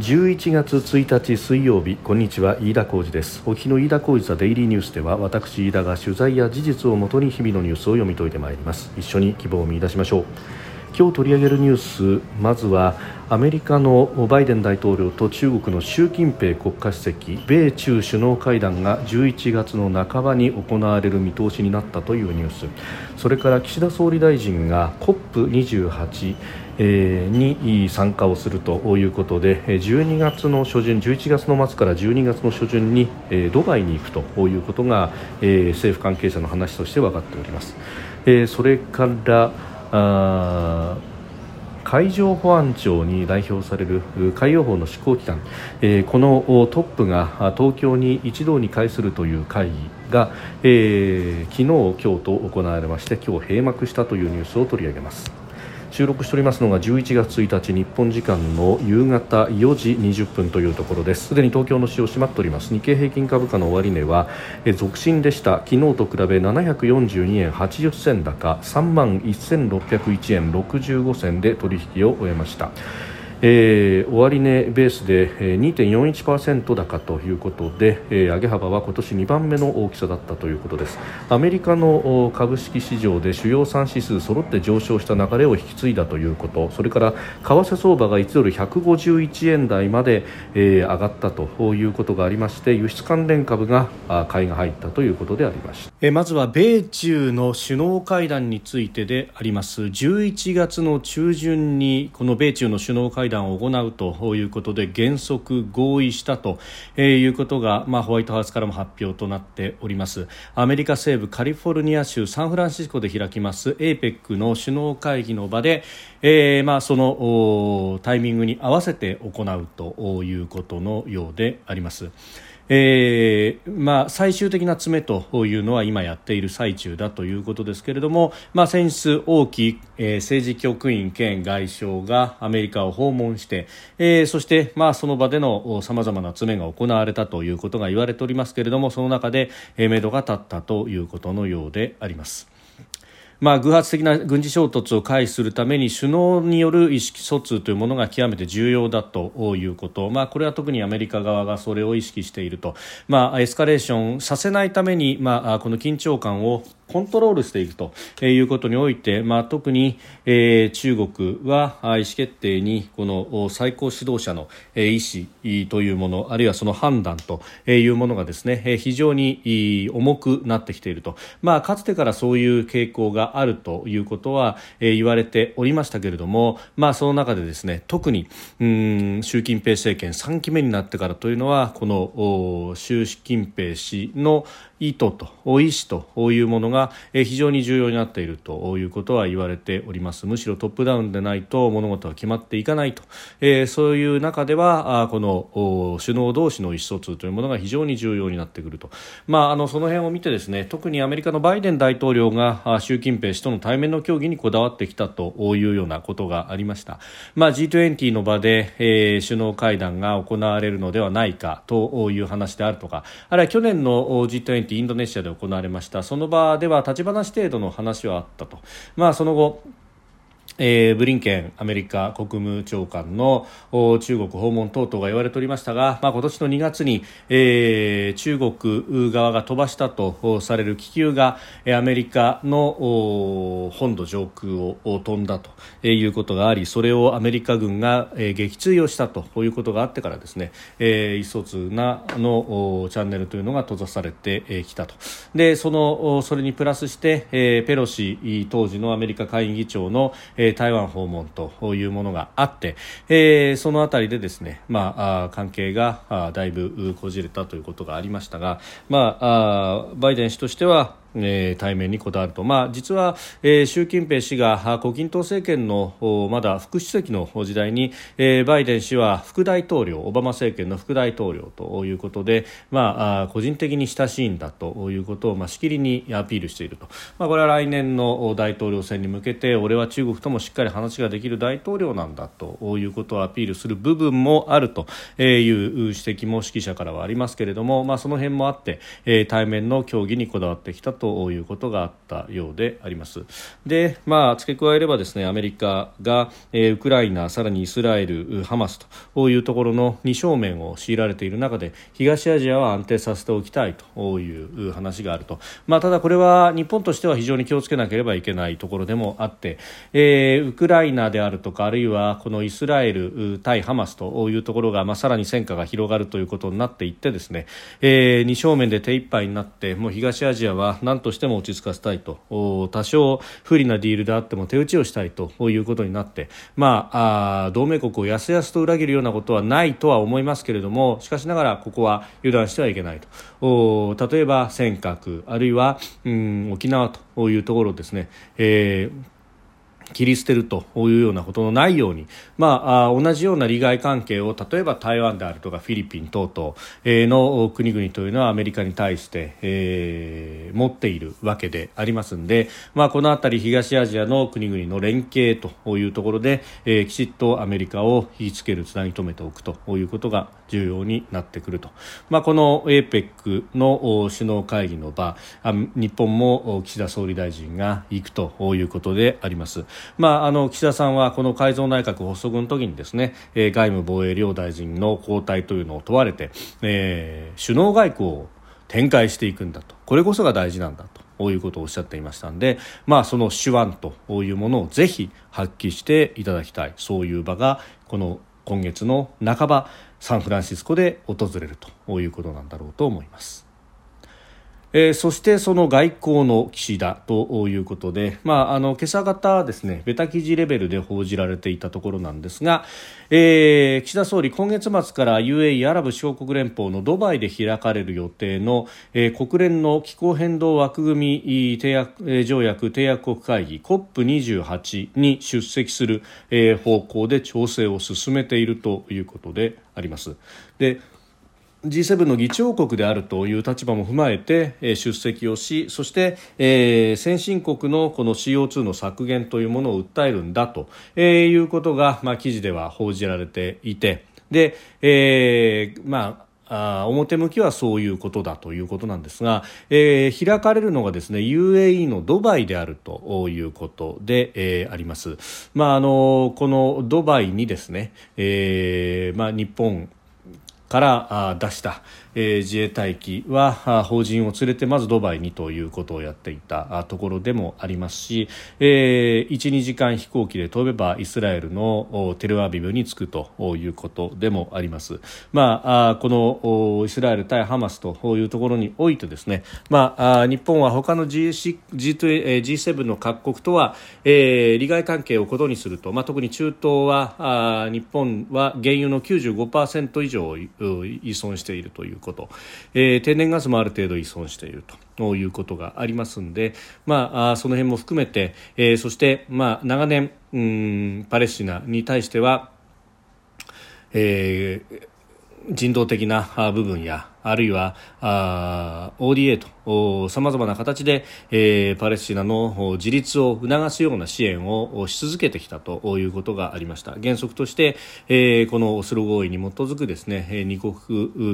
11月1日水曜日こんにちは飯田浩二です。お日の飯田浩二ザデイリーニュースでは私飯田が取材や事実をもとに日々のニュースを読み解いてまいります。一緒に希望を見出しましょう。今日取り上げるニュースまずはアメリカのバイデン大統領と中国の習近平国家主席米中首脳会談が11月の半ばに行われる見通しになったというニュース。それから岸田総理大臣が COP28 に参加をするということで12月の初旬11月の末から12月の初旬にドバイに行くということが政府関係者の話として分かっておりますそれから海上保安庁に代表される海洋法の施行機関、えー、このトップが東京に一堂に会するという会議が、えー、昨日、今日と行われまして今日閉幕したというニュースを取り上げます。収録しておりますのが11月1日日本時間の夕方4時20分というところです。すでに東京の市を閉まっております。日経平均株価の終値は続伸でした。昨日と比べ742円80銭高3万1601円65銭で取引を終えました。えー、終値ベースで2.41%高ということで、えー、上げ幅は今年2番目の大きさだったということです。アメリカの株式市場で主要3指数揃って上昇した流れを引き継いだということ。それから為替相場が1ドル151円台まで、えー、上がったということがありまして輸出関連株が買いが入ったということでありました、まずは米中の首脳会談についてであります。11月の中旬にこの米中の首脳会談を行うということで原則合意したということが、まあ、ホワイトハウスからも発表となっております。アメリカ西部カリフォルニア州サンフランシスコで開きます。APEC の首脳会議の場で、えーまあ、そのタイミングに合わせて行うということのようであります。えーまあ、最終的な詰めというのは今やっている最中だということですけれども、まあ、先日、王毅、えー、政治局員兼外相がアメリカを訪問して、えー、そして、まあ、その場でのさまざまな詰めが行われたということが言われておりますけれどもその中で、えー、目処が立ったということのようであります。まあ、偶発的な軍事衝突を回避するために首脳による意識疎通というものが極めて重要だということ、まあ、これは特にアメリカ側がそれを意識していると、まあ、エスカレーションさせないために、まあ、この緊張感をコントロールしていくということにおいて、まあ、特に、えー、中国は意思決定にこの最高指導者の意思というものあるいはその判断というものがですね非常に重くなってきていると、まあ、かつてからそういう傾向があるということは言われておりましたけれども、まあ、その中でですね特にうん習近平政権3期目になってからというのはこの習近平氏の意図と意思というものが非常に重要になっているということは言われております。むしろトップダウンでないと物事は決まっていかないと、えー、そういう中ではこの首脳同士の意思疎通というものが非常に重要になってくると、まあ、あのその辺を見てですね特にアメリカのバイデン大統領が習近平氏との対面の協議にこだわってきたというようなことがありました、まあ、G20 の場で、えー、首脳会談が行われるのではないかという話であるとか。あるいは去年の G20 インドネシアで行われました。その場では立ち話程度の話はあったと、まあ、その後えー、ブリンケンアメリカ国務長官の中国訪問等々が言われておりましたが、まあ、今年の2月に、えー、中国側が飛ばしたとされる気球がアメリカの本土上空を飛んだということがありそれをアメリカ軍が、撃墜をしたということがあってからですね、えー、一疎通なのチャンネルというのが閉ざされてきたと。でそのそれにプラスして、えー、ペロシ当時のアメリカ下院議長の、台湾訪問というものがあって、えー、そのあたりでですね、まあ、あ関係があだいぶこじれたということがありましたが、まああ、バイデン氏としてはえー、対面にこだわると、まあ、実は、えー、習近平氏が胡錦涛政権のまだ副主席の時代に、えー、バイデン氏は副大統領オバマ政権の副大統領ということで、まあ、個人的に親しいんだということを、まあ、しきりにアピールしていると、まあ、これは来年の大統領選に向けて俺は中国ともしっかり話ができる大統領なんだということをアピールする部分もあるという指摘も指揮者からはありますけれども、まあ、その辺もあって、えー、対面の協議にこだわってきたということがあったようであります。で、まあ、付け加えればですねアメリカが、えー、ウクライナさらにイスラエルハマスというところの2正面を強いられている中で東アジアは安定させておきたいという話があると、まあ、ただこれは日本としては非常に気をつけなければいけないところでもあって、えー、ウクライナであるとかあるいはこのイスラエル対ハマスというところが、まあ、さらに戦火が広がるということになっていってですね、えー、2正面で手一杯になってもう東アジアは何としても落ち着かせたいと。多少不利なディールであっても手打ちをしたいと。いうことになって、まあ、あ同盟国をやすやすと裏切るようなことはないとは思いますけれどもしかしながらここは油断してはいけないと。例えば尖閣あるいは、うん、沖縄というところですね、えー切り捨てるというようなことのないように、まあ、同じような利害関係を例えば台湾であるとかフィリピン等々の国々というのはアメリカに対して、えー、持っているわけでありますので、まあ、この辺り東アジアの国々の連携というところで、えー、きちっとアメリカを引きつけるつなぎ止めておくということが重要になってくると、まあ、この APEC の首脳会議の場日本も岸田総理大臣が行くということであります。まあ、あの岸田さんはこの改造内閣発足の時にですね、えー、外務防衛両大臣の交代というのを問われて、えー、首脳外交を展開していくんだとこれこそが大事なんだと。こういうことをおっしゃっていましたので、まあ、その手腕というものをぜひ発揮していただきたいそういう場がこの今月の半ばサンフランシスコで訪れるということなんだろうと思います。えー、そしてその外交の岸田ということで、まあ、あの今朝方ですねベタ記事レベルで報じられていたところなんですが、えー、岸田総理今月末から UAE アラブ首国連邦のドバイで開かれる予定の、えー、国連の気候変動枠組み締約条約締約国会議 COP28 に出席する、えー、方向で調整を進めているということであります。で G7 の議長国であるという立場も踏まえて、出席をしそして、えー、先進国のこの CO2 の削減というものを訴えるんだと、えー、いうことが、まあ、記事では報じられていてで、えーまあ、あ表向きはそういうことだということなんですが、えー、開かれるのがですね UAE のドバイであるということで、えー、あります。まあ、あのこのドバイにですね、えーまあ、日本から出した。えー、自衛隊機は法人を連れてまずドバイにということをやっていたところでもありますし、えー、12時間飛行機で飛べばイスラエルのテルアビブに着くということでもあります。まあ、このイスラエル対ハマスというところにおいてですね、まあ、日本は他の G7 G7 の各国とは、えー、利害関係をことにすると、まあ、特に中東は日本は原油の95%以上を依存しているということ、えー、天然ガスもある程度依存しているということがありますので、まあ、その辺も含めて、えー、そして、まあ、長年うんパレスチナに対しては、えー、人道的な部分やあるいはあ ODA とさまざまな形で、えー、パレスチナの自立を促すような支援をし続けてきたということがありました。原則として、えー、このオスロ合意に基づくですね二国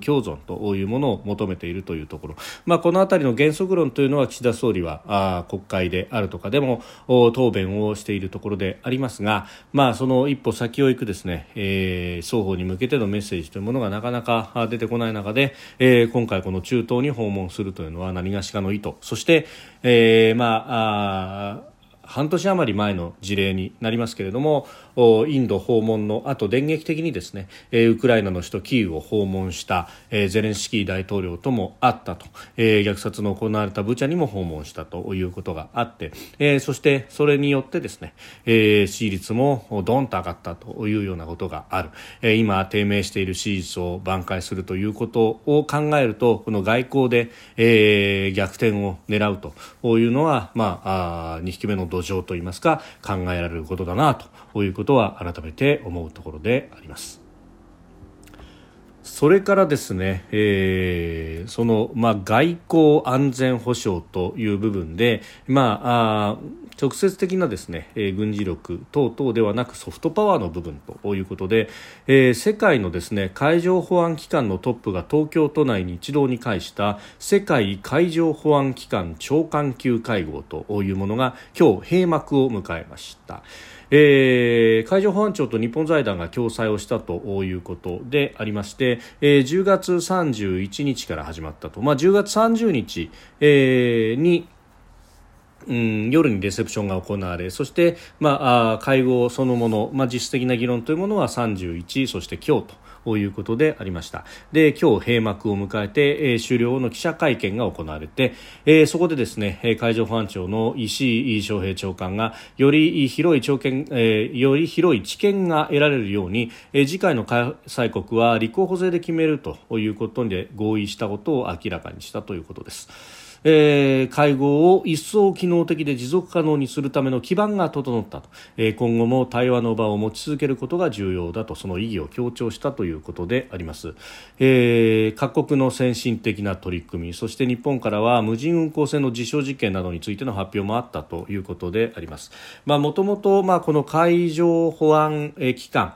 共存というものを求めているというところ、まあ、この辺りの原則論というのは岸田総理はあ国会であるとかでも答弁をしているところでありますが、まあ、その一歩先を行くですね、えー、双方に向けてのメッセージというものがなかなか出てこない中で、えー、今回この中東に訪問するというのは何がしかの意図。そして、えー、まあ半年余り前の事例になりますけれどもインド訪問の後電撃的にですねウクライナの首都キーウを訪問したゼレンスキー大統領とも会ったと虐殺の行われたブチャにも訪問したということがあってそしてそれによってですね支持率もドンと上がったというようなことがある。今低迷している支持率を挽回するということを考えるとこの外交で逆転を狙うというのはまあ2匹目の土壌といいますか考えられることだなということは改めて思うところであります。それからですね、えー、その、まあ、外交安全保障という部分で、まあ、あ直接的なですね、えー、軍事力等々ではなくソフトパワーの部分ということで、えー、世界のですね海上保安機関のトップが東京都内に一堂に会した世界海上保安機関長官級会合というものが今日閉幕を迎えました。えー、海上保安庁と日本財団が共催をしたということでありまして、えー、10月31日から始まったと、まあ、10月30日、えー、にうん、夜にレセプションが行われそして、まあ、会合そのもの、まあ、実質的な議論というものは31そして今日とということでありましたで今日閉幕を迎えて、えー、終了の記者会見が行われて、えー、そこでですね海上保安庁の石井翔平長官がより広い知見、えー、より広い知見が得られるように、えー、次回の開催国は立候補制で決めるということで合意したことを明らかにしたということです。えー、会合を一層機能的で持続可能にするための基盤が整ったと、えー、今後も対話の場を持ち続けることが重要だとその意義を強調したということであります、えー、各国の先進的な取り組みそして日本からは無人運航船の実証実験などについての発表もあったということであります。もともとこの海上保安機関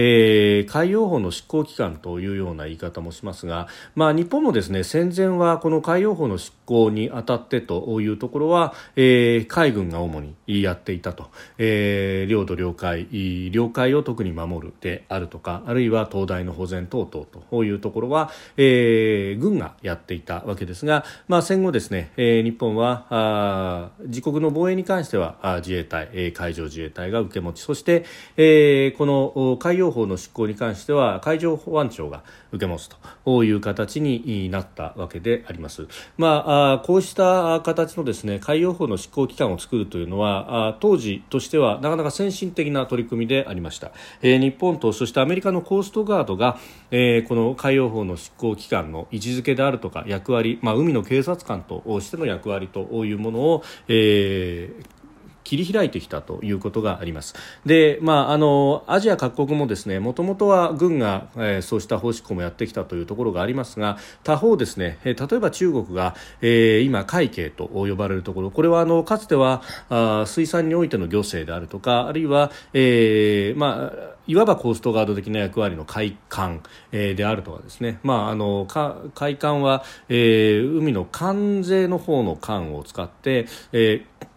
えー、海洋法の執行機関というような言い方もしますが、まあ、日本もですね戦前はこの海洋法の執行にあたってというところは、えー、海軍が主にやっていたと、えー、領土領海領海を特に守るであるとかあるいは東大の保全等々というところは、えー、軍がやっていたわけですが、まあ、戦後ですね、えー、日本はあ自国の防衛に関しては自衛隊、えー、海上自衛隊が受け持ちそして、えー、この海洋法の執行に関しては海上保安庁が受け持つという形になったわけであります。まあ、こうした形のですね海洋法の執行機関を作るというのは当時としてはなかなか先進的な取り組みでありました。えー、日本とそしてアメリカのコーストガードが、えー、この海洋法の執行機関の位置づけであるとか役割、まあ、海の警察官としての役割というものを、えー、切り開いてきたということがあります。で、まあ、あの、アジア各国もですね、もともとは軍が、えー、そうした方式もやってきたというところがありますが、他方ですね、えー、例えば中国が、えー、今、海警と呼ばれるところ、これはあの、かつてはあ水産においての漁政であるとか、あるいは、えー、まあ、いわばコーストガード的な役割の海艦、えー、であるとかですね、まあ、あの海艦は、えー、海の関税の方の艦を使って、えー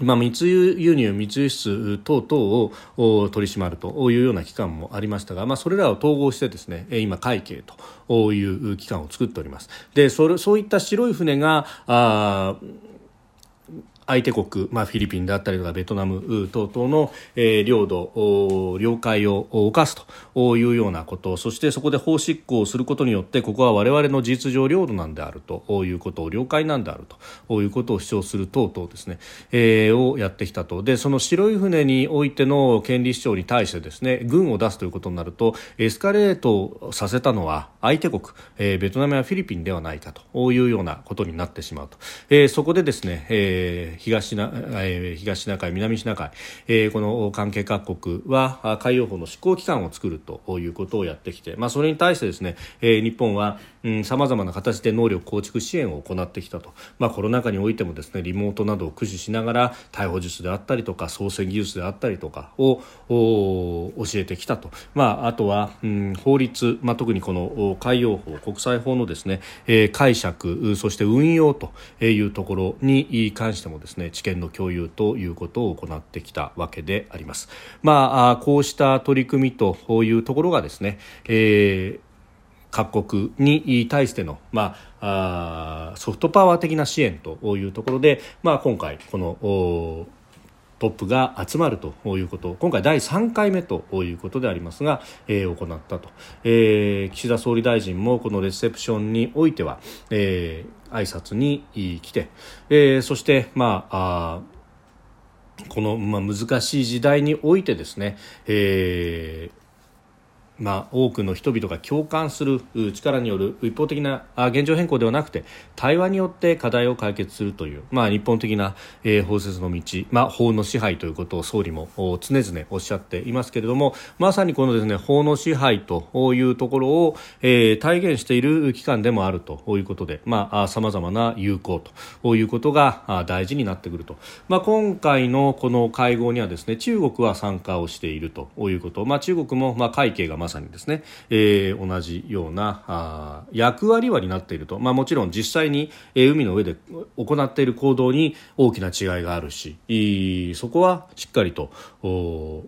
まあ、密輸入、密輸出等々を取り締まるというような機関もありましたが、まあ、それらを統合してですね今、会計という機関を作っております。でそれそういった白い船があ相手国、まあ、フィリピンであったりとかベトナム等々の、えー、領土、領海を侵すというようなことそしてそこで法執行をすることによってここは我々の事実上領土なんであるということを領海なんであるということを主張する等々ですね、えー、をやってきたと。でその白い船においての権利主張に対してですね軍を出すということになるとエスカレートさせたのは相手国、えー、ベトナムやフィリピンではないかというようなことになってしまうと、えー、そこでですね、えー東シナ、え、東シナ海、南シナ海、えー、この関係各国は海洋法の執行機関を作るということをやってきて、まあ、それに対してですね、えー、日本はさまざまな形で能力構築支援を行ってきたと、まあ、コロナ禍においてもですねリモートなどを駆使しながら逮捕術であったりとか操船技術であったりとかを教えてきたと、まあ、あとは、うん、法律、まあ、特にこの海洋法国際法のですね、えー、解釈そして運用というところに関してもですね知見の共有ということを行ってきたわけであります。まあ、こうした取り組みというところがですね、えー各国に対しての、まあ、あソフトパワー的な支援というところで、まあ、今回このトップが集まるということ今回第3回目ということでありますが、えー、行ったと、えー、岸田総理大臣もこのレセプションにおいては、えー、挨拶に来て、えー、そして、まあ、あこの、まあ、難しい時代においてですね、えーまあ、多くの人々が共感する力による一方的な現状変更ではなくて対話によって課題を解決するという、まあ、日本的な、えー、法説の道、まあ、法の支配ということを総理も常々おっしゃっていますけれどもまさにこのです、ね、法の支配というところを、えー、体現している機関でもあるということでさまざ、まな友好ということが大事になってくると、まあ、今回のこの会合にはですね中国は参加をしているということ、まあ、中国も、まあ、会計がさにですね、えー、同じようなあ役割はになっていると、まあ、もちろん実際に、えー、海の上で行っている行動に大きな違いがあるしそこはしっかりとお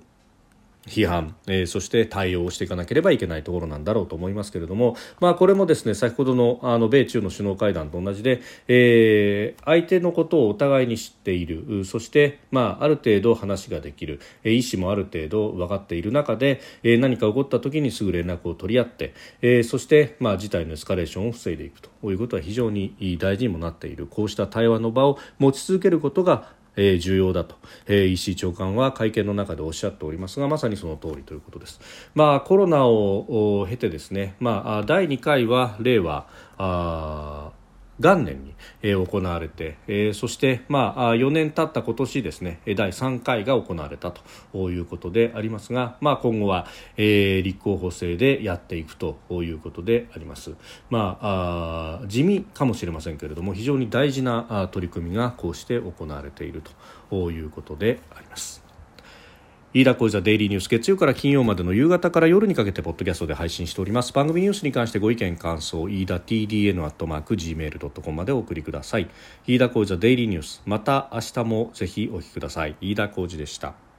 批判、えー、そして対応していかなければいけないところなんだろうと思いますけれども、まあ、これもですね先ほどのあの米中の首脳会談と同じで、えー、相手のことをお互いに知っているそして、まあ、ある程度話ができる、えー、意思もある程度分かっている中で、えー、何か起こった時にすぐ連絡を取り合って、えー、そして、まあ、事態のエスカレーションを防いでいくということは非常に大事にもなっている。こうした対話の場を持ち続けることがえー、重要だと、えー、石井長官は会見の中でおっしゃっておりますがまさにその通りということです。まあ、コロナを経てですね、まあ、第2回は令和あ元年に、え、行われて、え、そして、まあ、4年経った今年ですね第3回が行われたということでありますが、まあ、今後は、え、立候補制でやっていくということであります、まあ、あ地味かもしれませんけれども非常に大事な取り組みがこうして行われているということであります。飯田浩司ザデイリーニュース月曜から金曜までの夕方から夜にかけてポッドキャストで配信しております。番組ニュースに関してご意見感想飯田 TDN アットマーク Gmail.com までお送りください。飯田浩司ザデイリーニュースまた明日もぜひお聞きください。飯田浩司でした。